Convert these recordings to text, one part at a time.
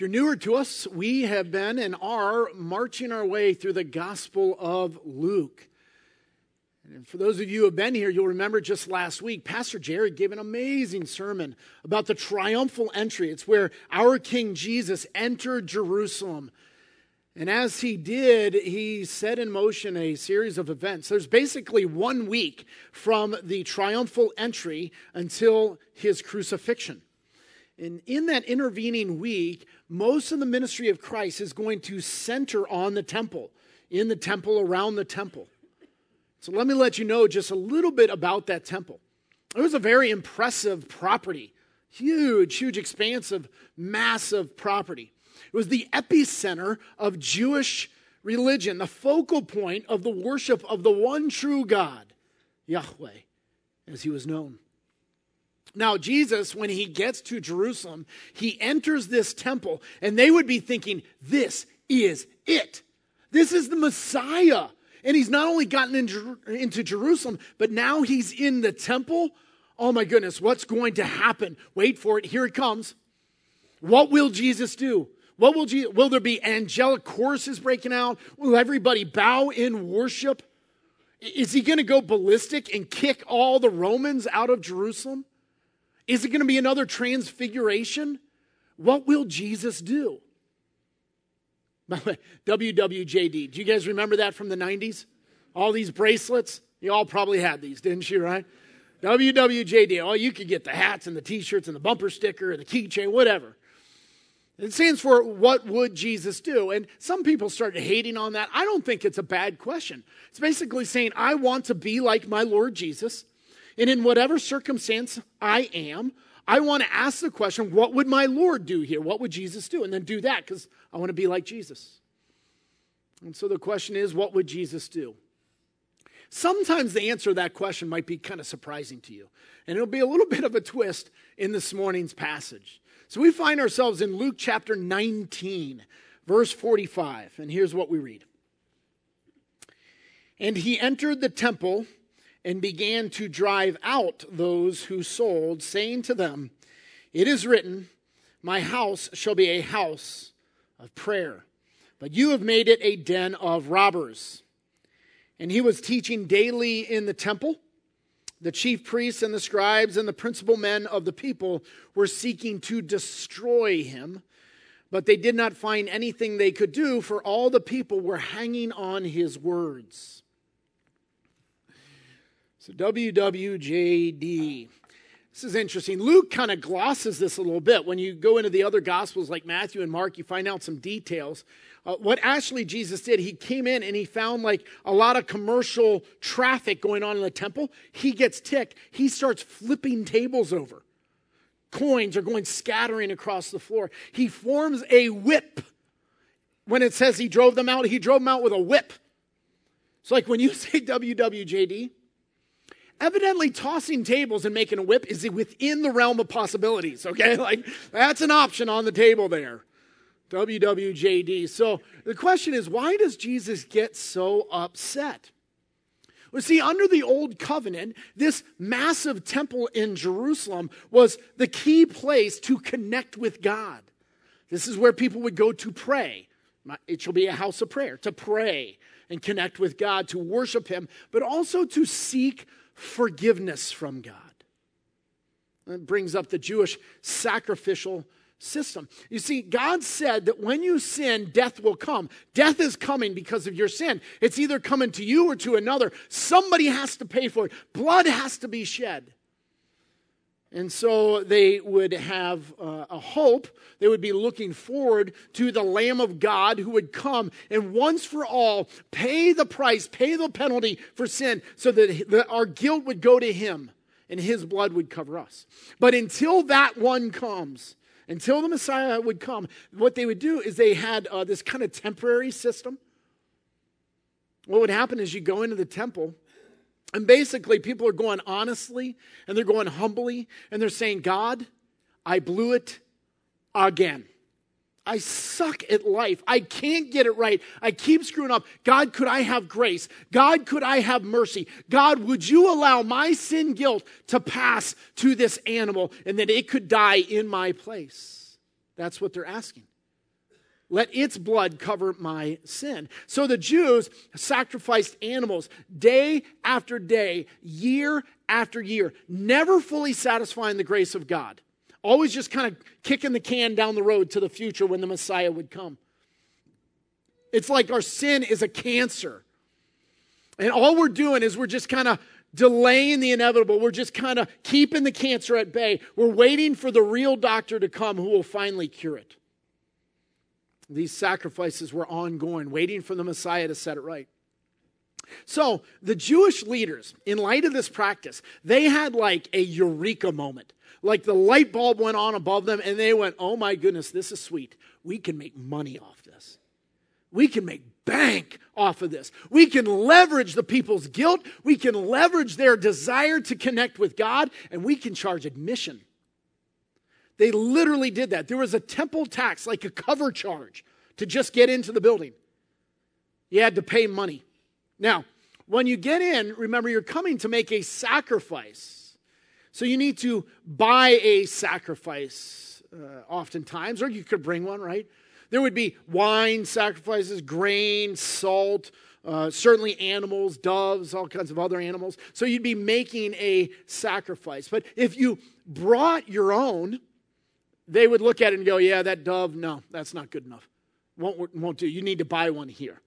If you're newer to us, we have been and are marching our way through the Gospel of Luke. And for those of you who have been here, you'll remember just last week, Pastor Jared gave an amazing sermon about the triumphal entry. It's where our King Jesus entered Jerusalem. And as he did, he set in motion a series of events. There's basically one week from the triumphal entry until his crucifixion. And in that intervening week, most of the ministry of Christ is going to center on the temple, in the temple, around the temple. So let me let you know just a little bit about that temple. It was a very impressive property, huge, huge, expanse of massive property. It was the epicenter of Jewish religion, the focal point of the worship of the one true God, Yahweh, as he was known. Now, Jesus, when he gets to Jerusalem, he enters this temple, and they would be thinking, This is it. This is the Messiah. And he's not only gotten in, into Jerusalem, but now he's in the temple. Oh my goodness, what's going to happen? Wait for it. Here it comes. What will Jesus do? What will Jesus, will there be angelic choruses breaking out? Will everybody bow in worship? Is he going to go ballistic and kick all the Romans out of Jerusalem? Is it going to be another transfiguration? What will Jesus do? By the way, WWJD. Do you guys remember that from the 90s? All these bracelets? You all probably had these, didn't you, right? WWJD. Oh, you could get the hats and the t shirts and the bumper sticker and the keychain, whatever. It stands for what would Jesus do? And some people started hating on that. I don't think it's a bad question. It's basically saying, I want to be like my Lord Jesus. And in whatever circumstance I am, I want to ask the question, what would my Lord do here? What would Jesus do? And then do that because I want to be like Jesus. And so the question is, what would Jesus do? Sometimes the answer to that question might be kind of surprising to you. And it'll be a little bit of a twist in this morning's passage. So we find ourselves in Luke chapter 19, verse 45. And here's what we read And he entered the temple and began to drive out those who sold, saying to them, It is written, My house shall be a house of prayer, but you have made it a den of robbers. And he was teaching daily in the temple. The chief priests and the scribes and the principal men of the people were seeking to destroy him, but they did not find anything they could do, for all the people were hanging on his words. So, WWJD. This is interesting. Luke kind of glosses this a little bit. When you go into the other gospels like Matthew and Mark, you find out some details. Uh, what actually Jesus did, he came in and he found like a lot of commercial traffic going on in the temple. He gets ticked. He starts flipping tables over. Coins are going scattering across the floor. He forms a whip. When it says he drove them out, he drove them out with a whip. It's like when you say WWJD, evidently tossing tables and making a whip is within the realm of possibilities, okay? Like, that's an option on the table there. WWJD. So the question is, why does Jesus get so upset? Well, see, under the old covenant, this massive temple in Jerusalem was the key place to connect with God. This is where people would go to pray. It shall be a house of prayer, to pray and connect with God, to worship Him, but also to seek forgiveness from God. It brings up the Jewish sacrificial system. You see, God said that when you sin, death will come. Death is coming because of your sin. It's either coming to you or to another. Somebody has to pay for it, blood has to be shed. And so they would have uh, a hope. They would be looking forward to the Lamb of God who would come and once for all pay the price, pay the penalty for sin so that, our guilt would go to him and his blood would cover us. But until that one comes, until the Messiah would come, what they would do is they had uh, this kind of temporary system. What would happen is you go into the temple and basically, people are going honestly and they're going humbly and they're saying, God, I blew it again. I suck at life. I can't get it right. I keep screwing up. God, could I have grace? God, could I have mercy? God, would you allow my sin guilt to pass to this animal and that it could die in my place? That's what they're asking. Let its blood cover my sin. So the Jews sacrificed animals day after day, year after year, never fully satisfying the grace of God. Always just kind of kicking the can down the road to the future when the Messiah would come. It's like our sin is a cancer. And all we're doing is we're just kind of delaying the inevitable. We're just kind of keeping the cancer at bay. We're waiting for the real doctor to come who will finally cure it. These sacrifices were ongoing, waiting for the Messiah to set it right. So, the Jewish leaders, in light of this practice, they had like a eureka moment. Like the light bulb went on above them, and they went, Oh my goodness, this is sweet. We can make money off this. We can make bank off of this. We can leverage the people's guilt. We can leverage their desire to connect with God, and we can charge admission. They literally did that. There was a temple tax, like a cover charge, to just get into the building. You had to pay money. Now, when you get in, remember you're coming to make a sacrifice. So you need to buy a sacrifice uh, oftentimes, or you could bring one, right? There would be wine sacrifices, grain, salt, uh, certainly animals, doves, all kinds of other animals. So you'd be making a sacrifice. But if you brought your own, they would look at it and go, Yeah, that dove, no, that's not good enough. Won't, won't do. You need to buy one here.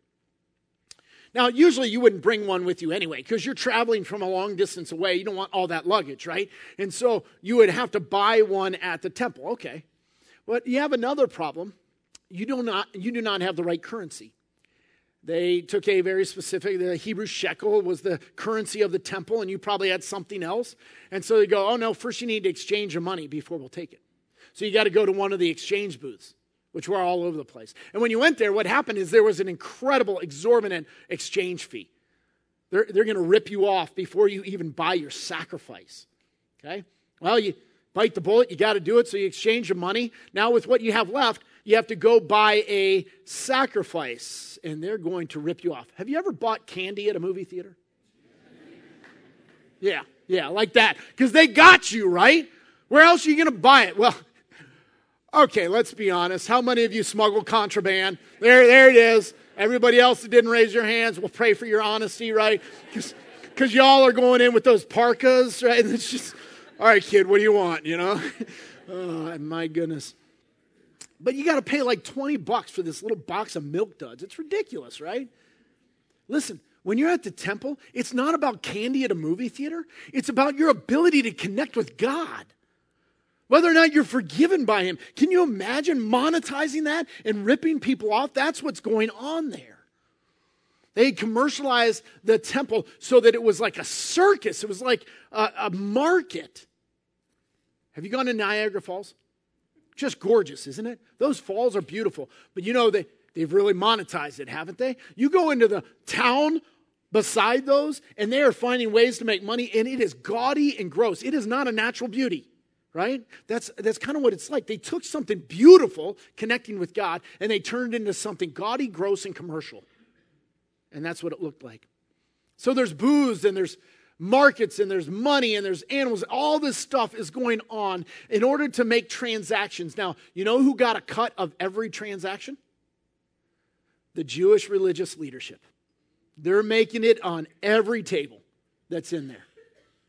Now, usually you wouldn't bring one with you anyway because you're traveling from a long distance away. You don't want all that luggage, right? And so you would have to buy one at the temple. Okay. But you have another problem. You do not, you do not have the right currency. They took a very specific, the Hebrew shekel was the currency of the temple, and you probably had something else. And so they go, oh no, first you need to exchange your money before we'll take it. So you got to go to one of the exchange booths, which were all over the place. And when you went there, what happened is there was an incredible, exorbitant exchange fee. They're, they're going to rip you off before you even buy your sacrifice. Okay? Well, you bite the bullet, you got to do it, so you exchange your money. Now, with what you have left, you have to go buy a sacrifice, and they're going to rip you off. Have you ever bought candy at a movie theater? Yeah, yeah, like that. Because they got you, right? Where else are you going to buy it? Well, Okay, let's be honest. How many of you smuggle contraband? There, there it is. Everybody else that didn't raise your hands, we'll pray for your honesty, right? Because y'all are going in with those parkas, right? And it's just, all right, kid, what do you want, you know? oh, my goodness. But you got to pay like 20 bucks for this little box of milk duds. It's ridiculous, right? Listen, when you're at the temple, it's not about candy at a movie theater, it's about your ability to connect with God whether or not you're forgiven by him. Can you imagine monetizing that and ripping people off? That's what's going on there. They commercialized the temple so that it was like a circus, it was like a, a market. Have you gone to Niagara Falls? Just gorgeous, isn't it? Those falls are beautiful. But you know, they, they've really monetized it, haven't they? You go into the town beside those, and they are finding ways to make money, and it is gaudy and gross. It is not a natural beauty right? That's, that's kind of what it's like. They took something beautiful, connecting with God, and they turned it into something gaudy, gross, and commercial. And that's what it looked like. So there's booze, and there's markets, and there's money, and there's animals. All this stuff is going on in order to make transactions. Now, you know who got a cut of every transaction? The Jewish religious leadership. They're making it on every table that's in there.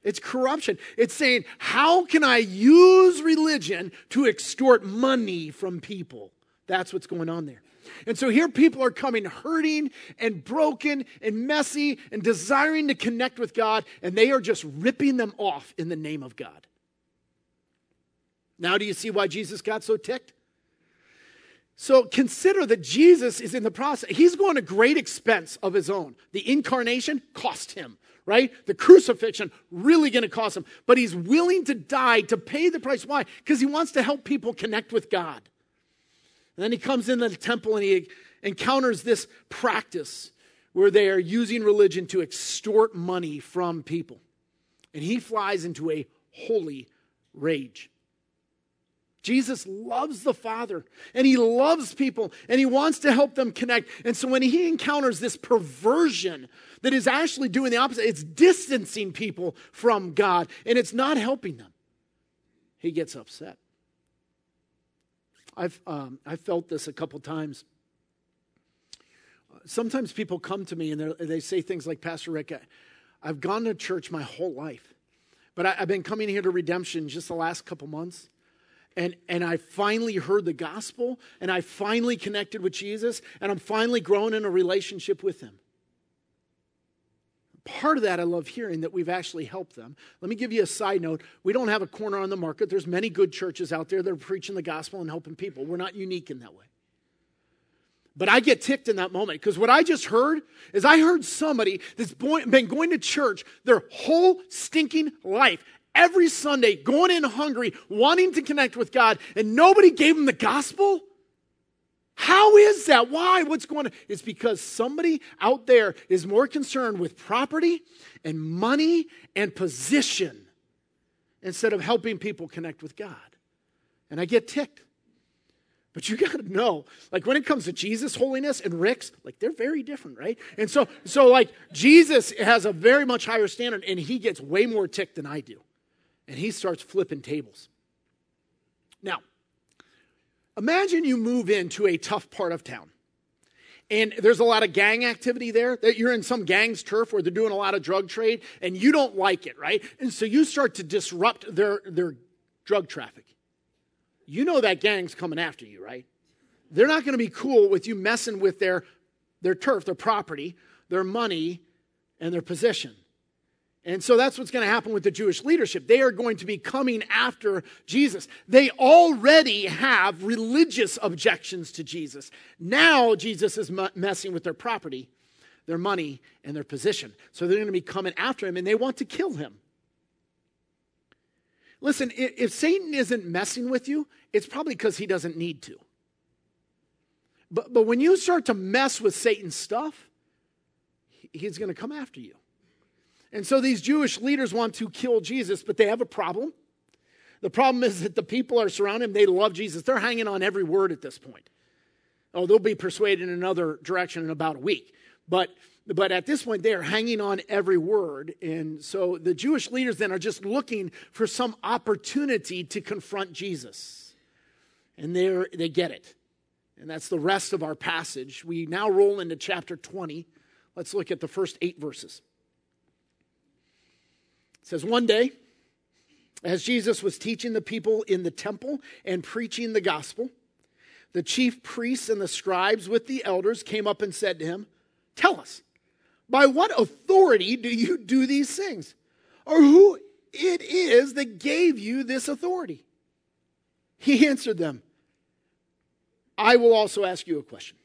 It's corruption. It's saying, how can I use religion to extort money from people? That's what's going on there. And so here people are coming hurting and broken and messy and desiring to connect with God, and they are just ripping them off in the name of God. Now, do you see why Jesus got so ticked? So consider that Jesus is in the process. He's going to great expense of his own. The incarnation cost him right? The crucifixion really going to cost him, but he's willing to die to pay the price. Why? Because he wants to help people connect with God. And then he comes into the temple and he encounters this practice where they are using religion to extort money from people. And he flies into a holy rage. Jesus loves the Father and he loves people and he wants to help them connect. And so when he encounters this perversion that is actually doing the opposite, it's distancing people from God and it's not helping them, he gets upset. I've, um, I've felt this a couple times. Sometimes people come to me and they say things like, Pastor Rick, I, have gone to church my whole life, but I, I've been coming here to redemption just the last couple months and and I finally heard the gospel and I finally connected with Jesus and I'm finally growing in a relationship with him. Part of that I love hearing that we've actually helped them. Let me give you a side note. We don't have a corner on the market. There's many good churches out there that are preaching the gospel and helping people. We're not unique in that way. But I get ticked in that moment because what I just heard is I heard somebody that's been going to church their whole stinking life every Sunday, going in hungry, wanting to connect with God, and nobody gave them the gospel? How is that? Why? What's going on? It's because somebody out there is more concerned with property and money and position instead of helping people connect with God. And I get ticked. But you got to know, like when it comes to Jesus, holiness, and Rick's, like they're very different, right? And so, so like Jesus has a very much higher standard, and he gets way more ticked than I do and he starts flipping tables. Now, imagine you move into a tough part of town. And there's a lot of gang activity there. That you're in some gang's turf where they're doing a lot of drug trade, and you don't like it, right? And so you start to disrupt their, their drug traffic. You know that gang's coming after you, right? They're not going to be cool with you messing with their, their turf, their property, their money, and their position. And so that's what's going to happen with the Jewish leadership. They are going to be coming after Jesus. They already have religious objections to Jesus. Now Jesus is messing with their property, their money, and their position. So they're going to be coming after him and they want to kill him. Listen, if Satan isn't messing with you, it's probably because he doesn't need to. But, but when you start to mess with Satan's stuff, he's going to come after you. And so these Jewish leaders want to kill Jesus, but they have a problem. The problem is that the people are surrounding him. They love Jesus. They're hanging on every word at this point. Oh, they'll be persuaded in another direction in about a week. But but at this point, they are hanging on every word. And so the Jewish leaders then are just looking for some opportunity to confront Jesus. And they they get it. And that's the rest of our passage. We now roll into chapter 20. Let's look at the first eight verses. Says, One day, as Jesus was teaching the people in the temple and preaching the gospel, the chief priests and the scribes with the elders came up and said to him, Tell us, by what authority do you do these things? Or who it is that gave you this authority? He answered them, I will also ask you a question.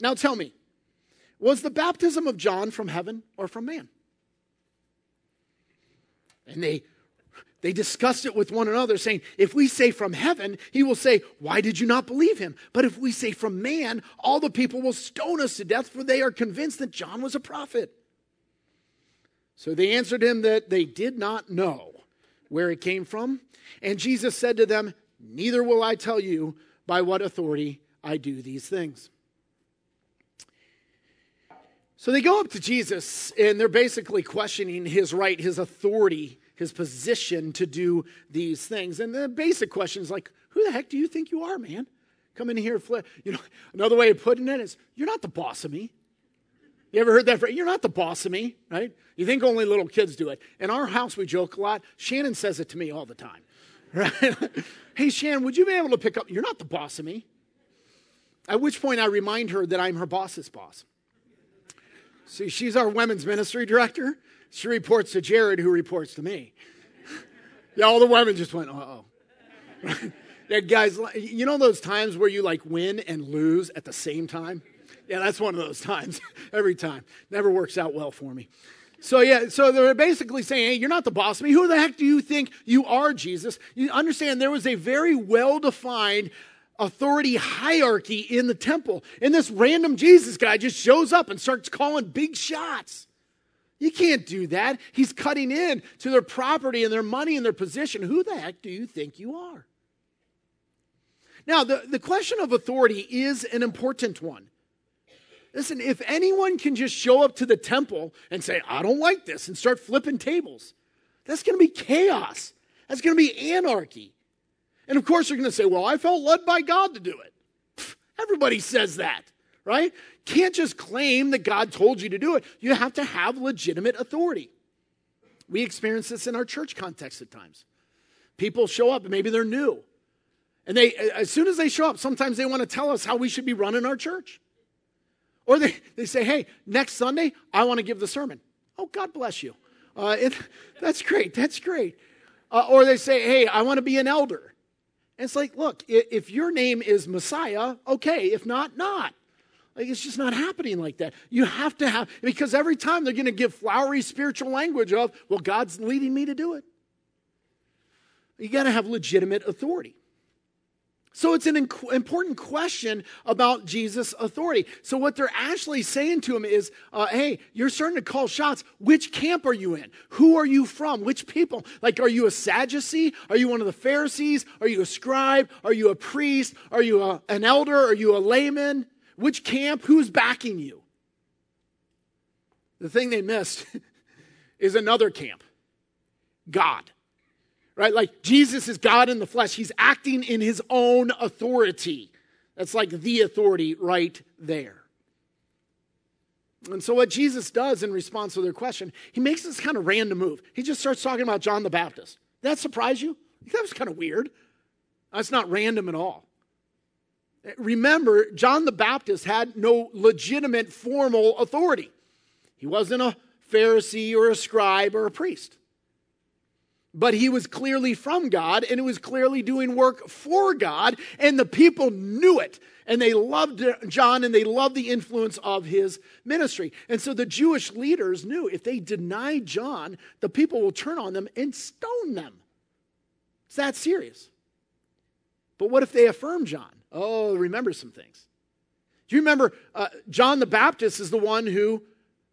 Now tell me, was the baptism of John from heaven or from man? And they they discussed it with one another, saying, If we say from heaven, he will say, Why did you not believe him? But if we say from man, all the people will stone us to death, for they are convinced that John was a prophet. So they answered him that they did not know where it came from. And Jesus said to them, Neither will I tell you by what authority I do these things. So they go up to Jesus and they're basically questioning his right, his authority, his position to do these things. And the basic question is like, who the heck do you think you are, man? Come in here, flip. You know, another way of putting it is, you're not the boss of me. You ever heard that phrase? You're not the boss of me, right? You think only little kids do it. In our house, we joke a lot. Shannon says it to me all the time. Right? hey, Shannon, would you be able to pick up? You're not the boss of me. At which point, I remind her that I'm her boss's boss. See, she's our women's ministry director. She reports to Jared, who reports to me. yeah, all the women just went, uh oh. yeah, guys, you know those times where you like win and lose at the same time? Yeah, that's one of those times every time. Never works out well for me. So, yeah, so they're basically saying, hey, you're not the boss of me. Who the heck do you think you are, Jesus? You understand there was a very well defined authority hierarchy in the temple. And this random Jesus guy just shows up and starts calling big shots. You can't do that. He's cutting in to their property and their money and their position. Who the heck do you think you are? Now, the, the question of authority is an important one. Listen, if anyone can just show up to the temple and say, I don't like this, and start flipping tables, that's going to be chaos. That's going to be anarchy. And of course, you're going to say, well, I felt led by God to do it. everybody says that, right? Can't just claim that God told you to do it. You have to have legitimate authority. We experience this in our church context at times. People show up, maybe they're new. And they, as soon as they show up, sometimes they want to tell us how we should be running our church. Or they, they say, hey, next Sunday, I want to give the sermon. Oh, God bless you. Uh, it, that's great. That's great. Uh, or they say, hey, I want to be an elder. And it's like, look, if your name is Messiah, okay. If not, not. Like it's just not happening like that. You have to have, because every time they're going to give flowery spiritual language of, well, God's leading me to do it. You got to have legitimate authority. So it's an inc- important question about Jesus' authority. So what they're actually saying to him is, uh, "Hey, you're starting to call shots. Which camp are you in? Who are you from? Which people? Like, are you a Sadducee? Are you one of the Pharisees? Are you a scribe? Are you a priest? Are you a, an elder? Are you a layman? Which camp? Who's backing you?" The thing they missed is another camp, God right? Like Jesus is God in the flesh. He's acting in his own authority. That's like the authority right there. And so, what Jesus does in response to their question, he makes this kind of random move. He just starts talking about John the Baptist. Did that surprise you? That was kind of weird. That's not random at all. Remember, John the Baptist had no legitimate formal authority. He wasn't a Pharisee or a scribe or a priest but he was clearly from God and he was clearly doing work for God, and the people knew it. And they loved John and they loved the influence of his ministry. And so the Jewish leaders knew if they deny John, the people will turn on them and stone them. It's that serious. But what if they affirm John? Oh, remember some things. Do you remember uh, John the Baptist is the one who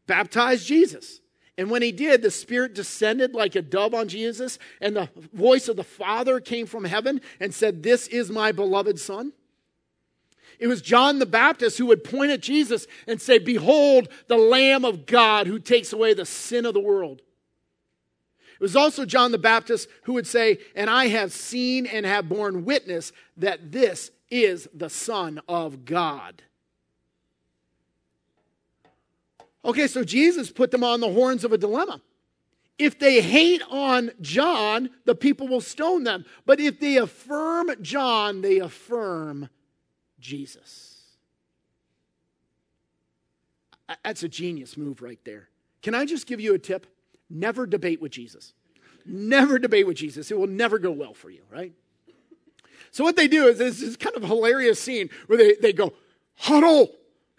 baptized Jesus? And when he did, the Spirit descended like a dove on Jesus, and the voice of the Father came from heaven and said, This is my beloved Son. It was John the Baptist who would point at Jesus and say, Behold, the Lamb of God who takes away the sin of the world. It was also John the Baptist who would say, And I have seen and have borne witness that this is the Son of God. Okay, so Jesus put them on the horns of a dilemma. If they hate on John, the people will stone them. But if they affirm John, they affirm Jesus. That's a genius move right there. Can I just give you a tip? Never debate with Jesus. Never debate with Jesus. It will never go well for you, right? So what they do is this is kind of hilarious scene where they, they go, huddle,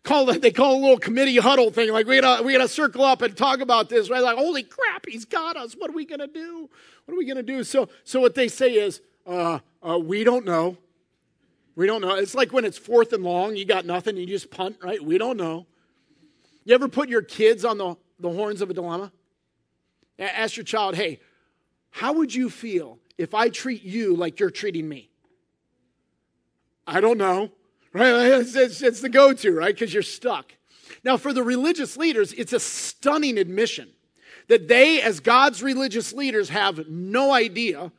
call they call a little committee huddle thing. Like we gotta we gotta circle up and talk about this right? Like holy crap he's got us. What are we gonna do? What are we gonna do? So so what they say is uh, uh, we don't know. We don't know. It's like when it's fourth and long you got nothing you just punt right? We don't know. You ever put your kids on the, the horns of a dilemma? Ask your child hey how would you feel if i treat you like you're treating me i don't know right? It's, it's, it's the go to, right? Because you're stuck. Now, for the religious leaders, it's a stunning admission that they, as God's religious leaders, have no idea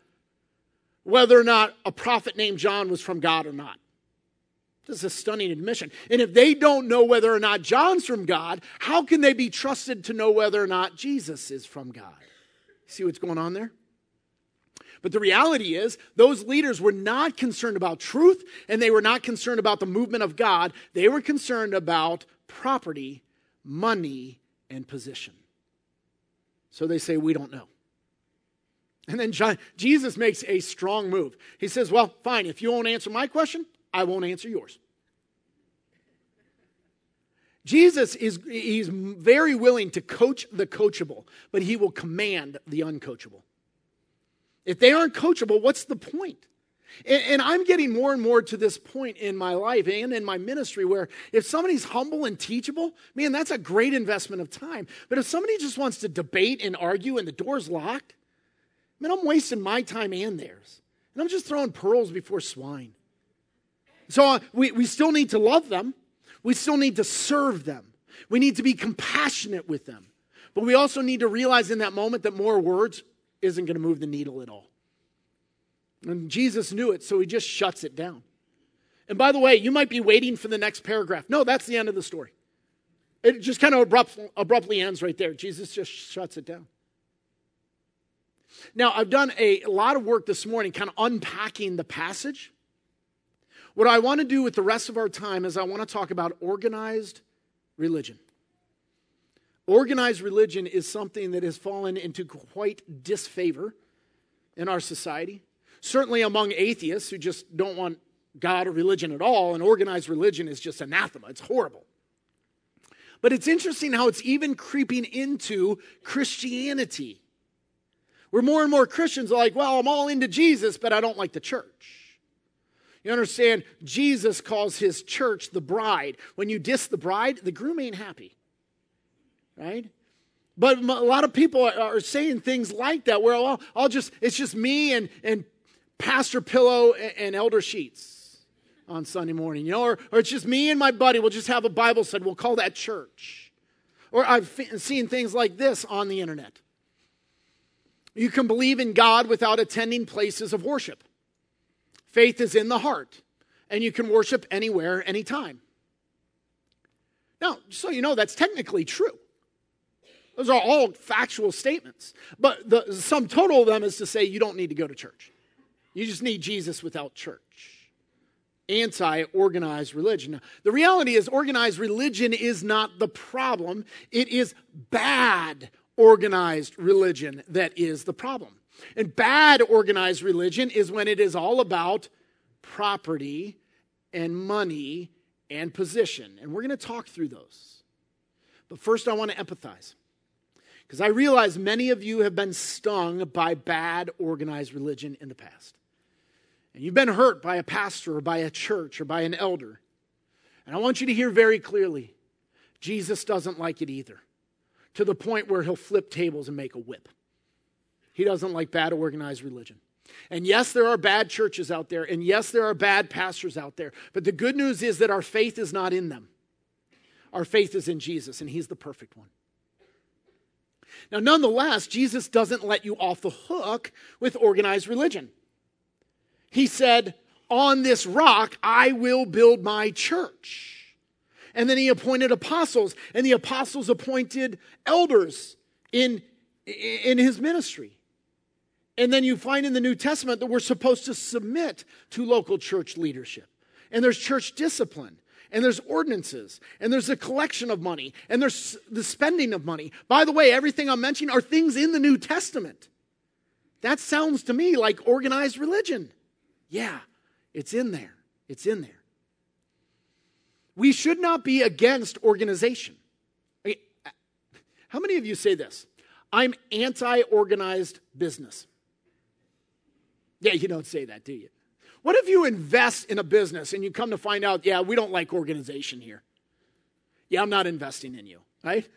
whether or not a prophet named John was from God or not. This is a stunning admission. And if they don't know whether or not John's from God, how can they be trusted to know whether or not Jesus is from God? See what's going on there? But the reality is, those leaders were not concerned about truth and they were not concerned about the movement of God. They were concerned about property, money, and position. So they say, We don't know. And then John, Jesus makes a strong move. He says, Well, fine, if you won't answer my question, I won't answer yours. Jesus is he's very willing to coach the coachable, but he will command the uncoachable. If they aren't coachable, what's the point? And, and, I'm getting more and more to this point in my life and in my ministry where if somebody's humble and teachable, man, that's a great investment of time. But if somebody just wants to debate and argue and the door's locked, man, I'm wasting my time and theirs. And I'm just throwing pearls before swine. So uh, we, we still need to love them, we still need to serve them, we need to be compassionate with them. But we also need to realize in that moment that more words isn't going to move the needle at all. And Jesus knew it, so he just shuts it down. And by the way, you might be waiting for the next paragraph. No, that's the end of the story. It just kind of abrupt, abruptly ends right there. Jesus just shuts it down. Now, I've done a lot of work this morning kind of unpacking the passage. What I want to do with the rest of our time is I want to talk about organized religion. Organized religion is something that has fallen into quite disfavor in our society. Certainly among atheists who just don't want God or religion at all, and organized religion is just anathema. It's horrible. But it's interesting how it's even creeping into Christianity. Where more and more Christians are like, well, I'm all into Jesus, but I don't like the church. You understand, Jesus calls his church the bride. When you diss the bride, the groom ain't happy right? But a lot of people are saying things like that, where well, I'll just, it's just me and, and Pastor Pillow and Elder Sheets on Sunday morning, you know, or, or it's just me and my buddy. We'll just have a Bible study. We'll call that church. Or I've seen things like this on the internet. You can believe in God without attending places of worship. Faith is in the heart, and you can worship anywhere, anytime. Now, so you know, that's technically true. Those are all factual statements. But the sum total of them is to say you don't need to go to church. You just need Jesus without church. Anti organized religion. Now, the reality is, organized religion is not the problem, it is bad organized religion that is the problem. And bad organized religion is when it is all about property and money and position. And we're going to talk through those. But first, I want to empathize. Because I realize many of you have been stung by bad organized religion in the past. And you've been hurt by a pastor or by a church or by an elder. And I want you to hear very clearly Jesus doesn't like it either, to the point where he'll flip tables and make a whip. He doesn't like bad organized religion. And yes, there are bad churches out there, and yes, there are bad pastors out there. But the good news is that our faith is not in them. Our faith is in Jesus, and He's the perfect one. Now, nonetheless, Jesus doesn't let you off the hook with organized religion. He said, On this rock I will build my church. And then he appointed apostles, and the apostles appointed elders in, in his ministry. And then you find in the New Testament that we're supposed to submit to local church leadership. And there's church discipline and there's ordinances, and there's a collection of money, and there's the spending of money. By the way, everything I'm mentioning are things in the New Testament. That sounds to me like organized religion. Yeah, it's in there. It's in there. We should not be against organization. how many of you say this? I'm anti organized business. Yeah, you don't say that, do you? What if you invest in a business and you come to find out, yeah, we don't like organization here? Yeah, I'm not investing in you, right?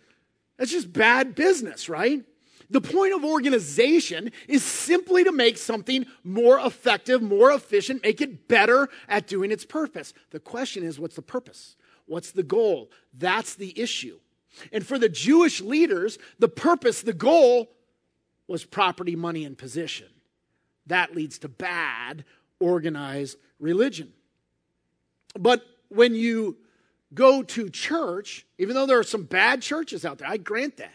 That's just bad business, right? The point of organization is simply to make something more effective, more efficient, make it better at doing its purpose. The question is, what's the purpose? What's the goal? That's the issue. And for the Jewish leaders, the purpose, the goal was property, money, and position. That leads to bad organized religion. But when you go to church, even though there are some bad churches out there, I grant that.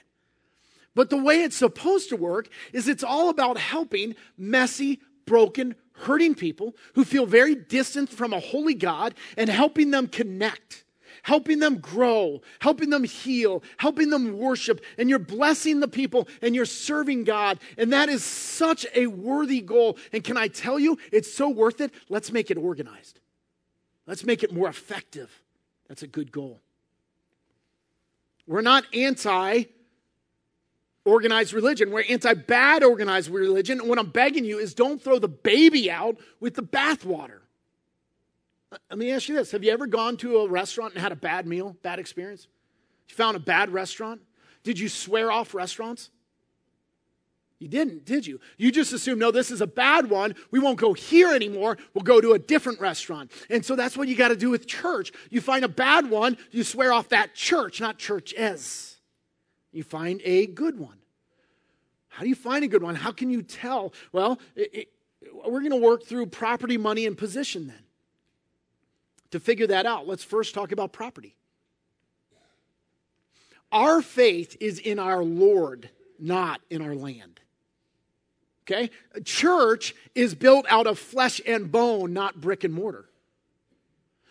But the way it's supposed to work is it's all about helping messy, broken, hurting people who feel very distant from a holy God and helping them connect helping them grow, helping them heal, helping them worship, and you're blessing the people and you're serving God. And that is such a worthy goal. And can I tell you, it's so worth it? Let's make it organized, let's make it more effective. That's a good goal. We're not anti organized religion. We're anti bad organized religion. And what I'm begging you is don't throw the baby out with the bathwater. Let me ask you this Have you ever gone to a restaurant and had a bad meal, bad experience? You found a bad restaurant? Did you swear off restaurants? You didn't, did you? You just assumed, no, this is a bad one. We won't go here anymore. We'll go to a different restaurant. And so that's what you got to do with church. You find a bad one, you swear off that church, not churches. You find a good one. How do you find a good one? How can you tell? Well, it, it, we're going to work through property, money, and position then. To figure that out, let's first talk about property. Our faith is in our Lord, not in our land. Okay? Church is built out of flesh and bone, not brick and mortar.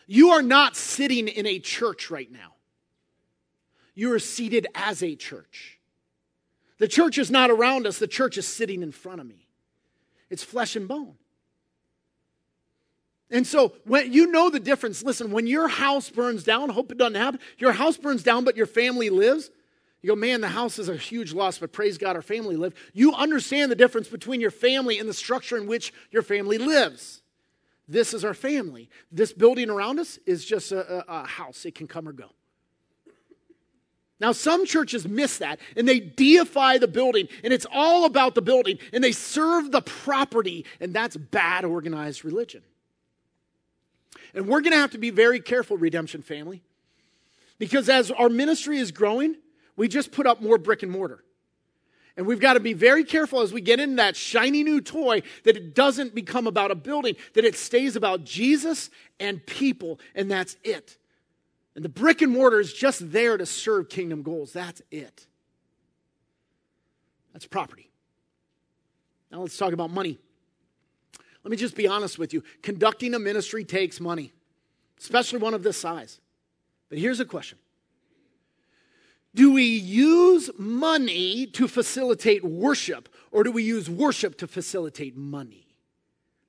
You are not sitting in a church right now. You are seated as a church. The church is not around us, the church is sitting in front of me. It's flesh and bone. And so when you know the difference, listen, when your house burns down, hope it doesn't happen, your house burns down, but your family lives. You go, man, the house is a huge loss, but praise God, our family lived. You understand the difference between your family and the structure in which your family lives. This is our family. This building around us is just a, a, a house, it can come or go. Now, some churches miss that and they deify the building, and it's all about the building, and they serve the property, and that's bad organized religion. And we're going to have to be very careful, Redemption family, because as our ministry is growing, we just put up more brick and mortar. And we've got to be very careful as we get into that shiny new toy that it doesn't become about a building, that it stays about Jesus and people, and that's it. And the brick and mortar is just there to serve kingdom goals. That's it. That's property. Now let's talk about money. Let me just be honest with you. Conducting a ministry takes money, especially one of this size. But here's a question do we use money to facilitate worship, or do we use worship to facilitate money?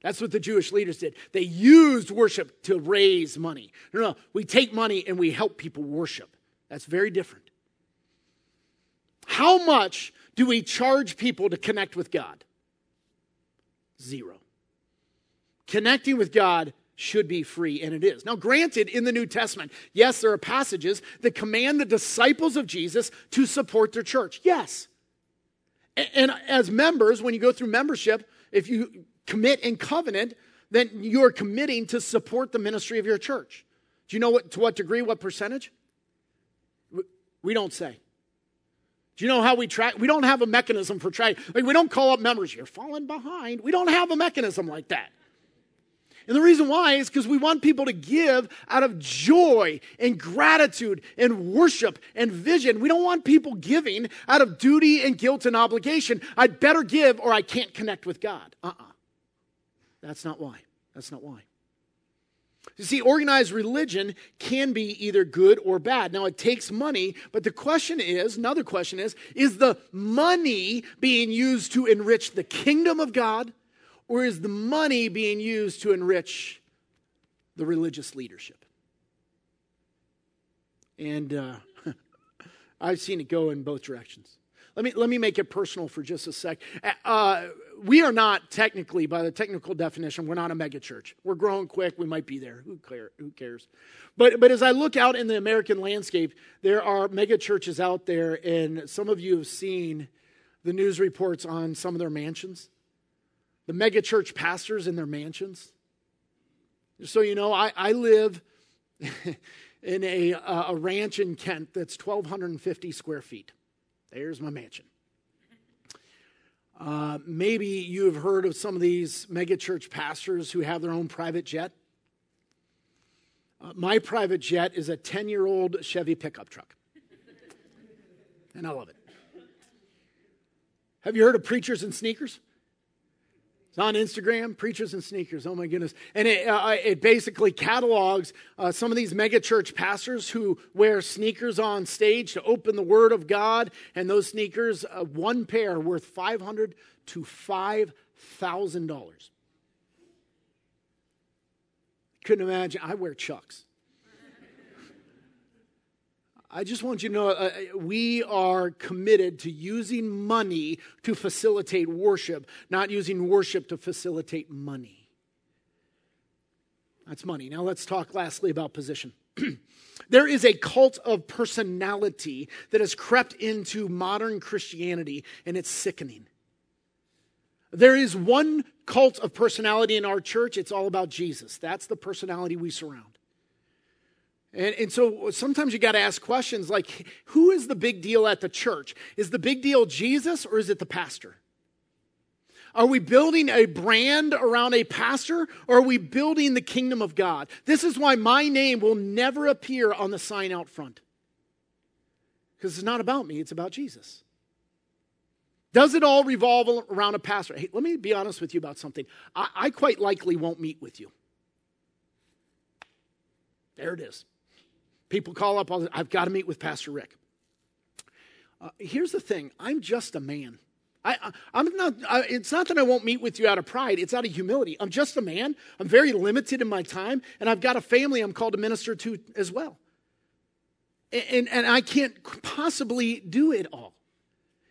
That's what the Jewish leaders did. They used worship to raise money. No, no, we take money and we help people worship. That's very different. How much do we charge people to connect with God? Zero. Connecting with God should be free, and it is. Now, granted, in the New Testament, yes, there are passages that command the disciples of Jesus to support their church. Yes. And as members, when you go through membership, if you commit in covenant, then you're committing to support the ministry of your church. Do you know what, to what degree, what percentage? We don't say. Do you know how we track? We don't have a mechanism for tracking. Like we don't call up members, you're falling behind. We don't have a mechanism like that. And the reason why is because we want people to give out of joy and gratitude and worship and vision. We don't want people giving out of duty and guilt and obligation. I'd better give or I can't connect with God. Uh uh-uh. uh That's not why. That's not why. You see, organized religion can be either good or bad. Now, it takes money, but the question is another question is is the money being used to enrich the kingdom of God or is the money being used to enrich the religious leadership? And uh, I've seen it go in both directions. Let me, let me make it personal for just a sec. Uh, we are not technically, by the technical definition, we're not a megachurch. We're growing quick. We might be there. Who, care, who cares? But, but as I look out in the American landscape, there are megachurches out there, and some of you have seen the news reports on some of their mansions the megachurch pastors in their mansions. So, you know, I, I live in a, a ranch in Kent that's 1,250 square feet. There's my mansion. Uh, maybe you have heard of some of these megachurch pastors who have their own private jet. Uh, my private jet is a 10 year old Chevy pickup truck. and I love it. Have you heard of preachers in sneakers? It's on Instagram, Preachers and Sneakers. Oh my goodness. And it, uh, uh, it basically catalogs uh, some of these megachurch pastors who wear sneakers on stage to open the Word of God. And those sneakers, uh, one pair worth 500 to $5,000. Couldn't imagine. I wear Chucks. I just want you to know uh, uh, we are committed to using money to facilitate worship, not using worship to facilitate money. That's money. Now let's talk lastly about position. there is a cult of personality that has crept into modern Christianity, and it's sickening. There is one cult of personality in our church. It's all about Jesus. That's the personality we surround. And, and so sometimes you got to ask questions like who is the big deal at the church? Is the big deal Jesus or is it the pastor? Are we building a brand around a pastor or are we building the kingdom of God? This is why my name will never appear on the sign out front. Because it's not about me, it's about Jesus. Does it all revolve around a pastor? Hey, let me be honest with you about something. I, I quite likely won't meet with you. There it is. People call up, I've got to meet with Pastor Rick. Uh, here's the thing I'm just a man. I, am not, I, it's not that I won't meet with you out of pride, it's out of humility. I'm just a man. I'm very limited in my time, and I've got a family I'm called to minister to as well. And, and, and I can't possibly do it all.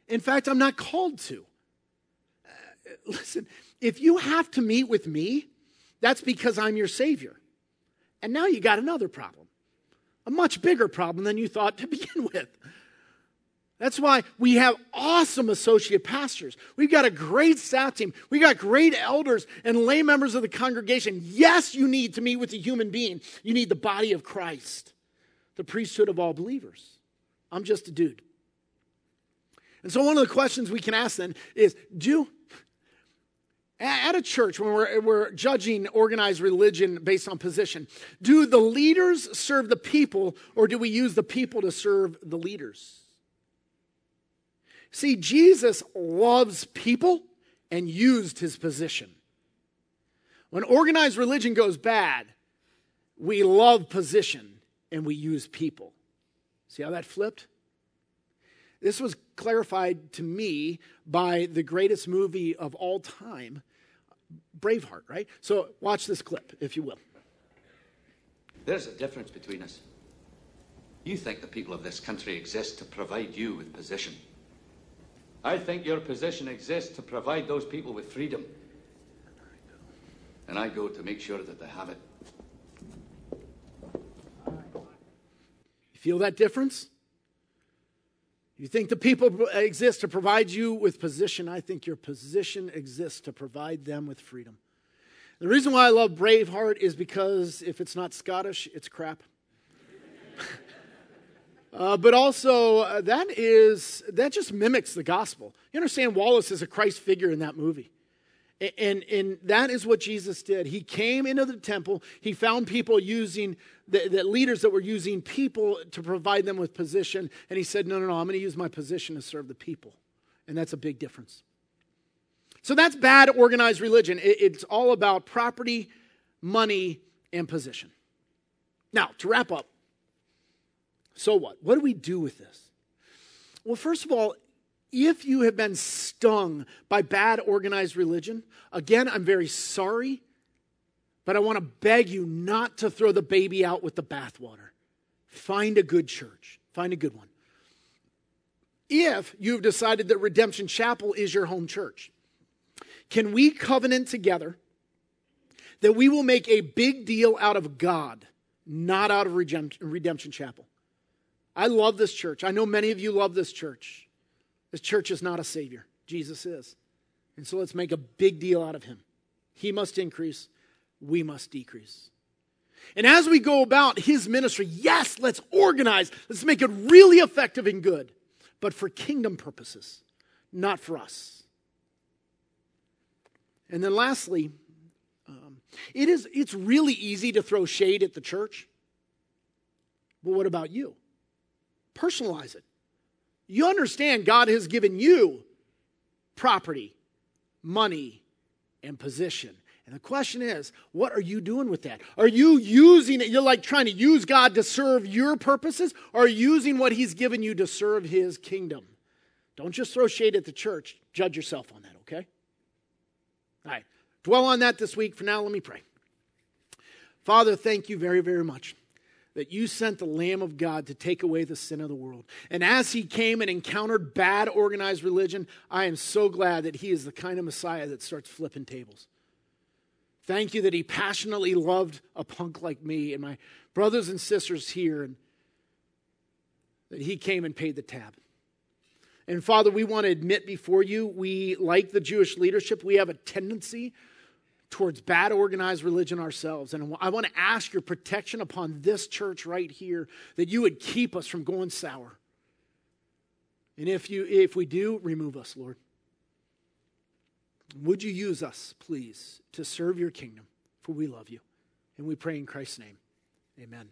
In fact, I'm not called to. Uh, listen, if you have to meet with me, that's because I'm your Savior. And now you got another problem, a much bigger problem than you thought to begin with. That's why we have awesome associate pastors. We've got a great staff team. We've got great elders and lay members of the congregation. Yes, you need to meet with a human being. You need the body of Christ, the priesthood of all believers. I'm just a dude. And so, one of the questions we can ask then is do at a church, when we're, we're judging organized religion based on position, do the leaders serve the people or do we use the people to serve the leaders? See, Jesus loves people and used his position. When organized religion goes bad, we love position and we use people. See how that flipped? This was clarified to me by the greatest movie of all time, Braveheart, right? So watch this clip, if you will. There's a difference between us. You think the people of this country exist to provide you with position. I think your position exists to provide those people with freedom. And I go to make sure that they have it. You feel that difference? You think the people exist to provide you with position. I think your position exists to provide them with freedom. The reason why I love Braveheart is because if it's not Scottish, it's crap. Uh, but also, uh, that is that just mimics the gospel. You understand, Wallace is a Christ figure in that movie. And, and that is what Jesus did. He came into the temple. He found people using, the, the leaders that were using people to provide them with position. And he said, No, no, no, I'm going to use my position to serve the people. And that's a big difference. So that's bad organized religion. It, it's all about property, money, and position. Now, to wrap up, so what? What do we do with this? Well, first of all, if you have been stung by bad organized religion, again, I'm very sorry, but I want to beg you not to throw the baby out with the bathwater. Find a good church, find a good one. If you've decided that Redemption Chapel is your home church, can we covenant together that we will make a big deal out of God, not out of Redemption Chapel? I love this church. I know many of you love this church. This church is not a savior, Jesus is. And so let's make a big deal out of him. He must increase, we must decrease. And as we go about his ministry, yes, let's organize, let's make it really effective and good, but for kingdom purposes, not for us. And then lastly, um, it is, it's really easy to throw shade at the church. But what about you? Personalize it. You understand God has given you property, money, and position. And the question is, what are you doing with that? Are you using it? You're like trying to use God to serve your purposes, or using what He's given you to serve His kingdom? Don't just throw shade at the church. Judge yourself on that, okay? All right. Dwell on that this week. For now, let me pray. Father, thank you very, very much that you sent the Lamb of God to take away the sin of the world. And as he came and encountered bad organized religion, I am so glad that he is the kind of Messiah that starts flipping tables. Thank you that he passionately loved a punk like me and my brothers and sisters here, and that he came and paid the tab. And Father, we want to admit before you, we, like the Jewish leadership, we have a tendency towards bad organized religion ourselves. And I want to ask your protection upon this church right here that you would keep us from going sour. And if you if we do, remove us, Lord. Would you use us, please, to serve your kingdom? For we love you. And we pray in Christ's name. Amen.